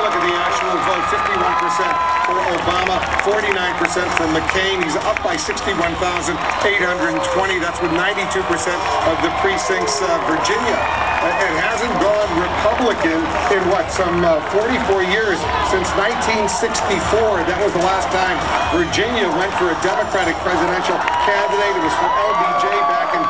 A look at the actual vote 51% for Obama, 49% for McCain. He's up by 61,820. That's with 92% of the precincts. Uh, Virginia, it hasn't gone Republican in what, some uh, 44 years since 1964. That was the last time Virginia went for a Democratic presidential candidate. It was for LBJ back in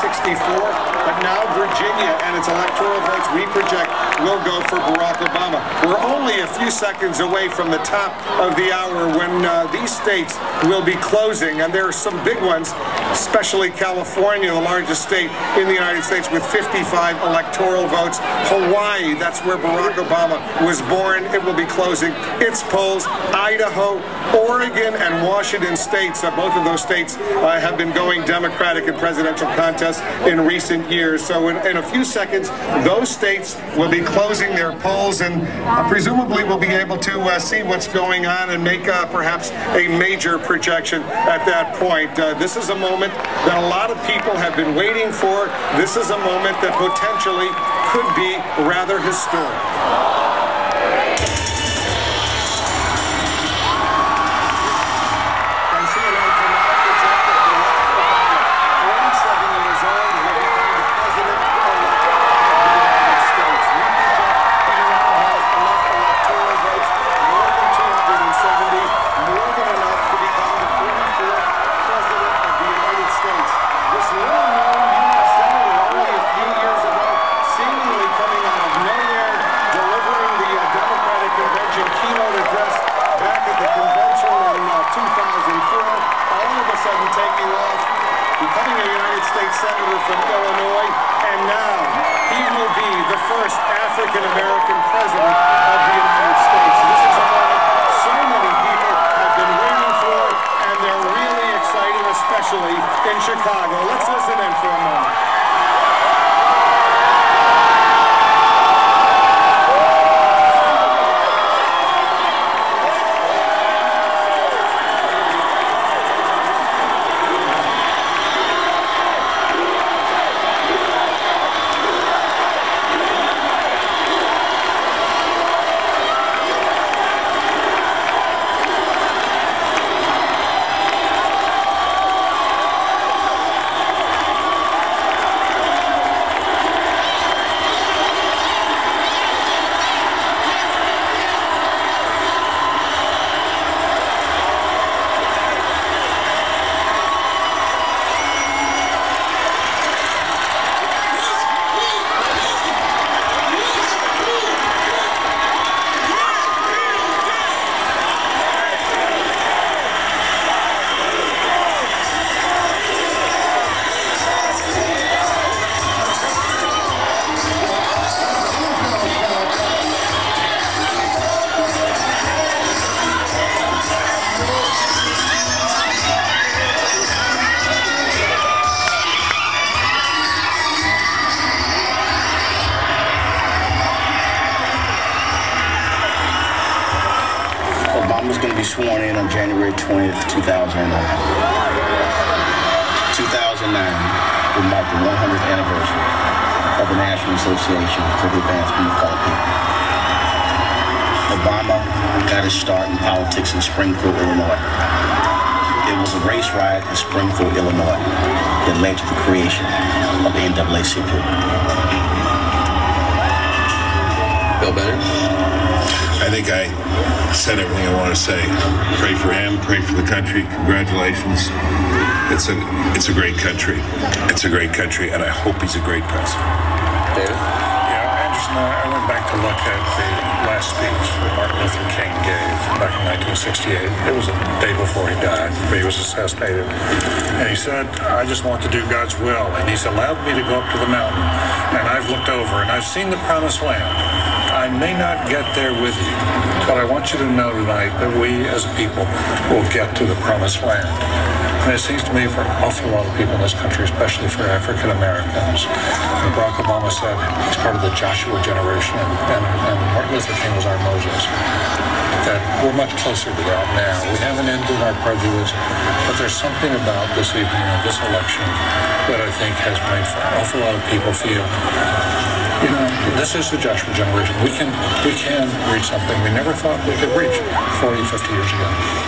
1964. But now Virginia and its electoral votes we project will go for Barack Obama. We're only a few seconds away from the top of the hour when uh, these states will be closing, and there are some big ones, especially California, the largest state in the United States with 55 electoral votes. Hawaii, that's where Barack Obama was born. It will be closing its polls. Idaho, Oregon, and Washington states, uh, both of those states uh, have been going Democratic in presidential contests in recent years. So in, in a few seconds, those states will be closing their polls and uh, presumably will be able to uh, see what's going on and make uh, perhaps a major projection at that point. Uh, this is a moment that a lot of people have been waiting for. This is a moment that potentially could be rather historic. from Illinois, and now he will be the first African American president of the United States. This is a moment so many people have been waiting for, and they're really excited, especially in Chicago. Let's listen in for a moment. Obama's going to be sworn in on January 20th, 2009. 2009 will mark the 100th anniversary of the National Association for the Advancement of Colored People. Obama got his start in politics in Springfield, Illinois. It was a race riot in Springfield, Illinois that led to the creation of the NAACP. Bill Bennett? It's a it's a great country. It's a great country, and I hope he's a great president. David? Yeah, Anderson, I went back to look at the last speech that Martin Luther King gave back in 1968. It was a day before he died, where he was assassinated. And he said, I just want to do God's will. And he's allowed me to go up to the mountain. And I've looked over and I've seen the promised land. I may not get there with you, but I want you to know tonight that we as a people will get to the promised land. And it seems to me for an awful lot of people in this country, especially for African Americans, Barack Obama said he's part of the Joshua generation, and, and, Martin Luther King was our Moses. That we're much closer to that now. We haven't ended our prejudice, but there's something about this evening and this election that I think has made for an awful lot of people feel, this is the Joshua generation. We can, we can reach something we never thought we could reach 40, 50 years ago.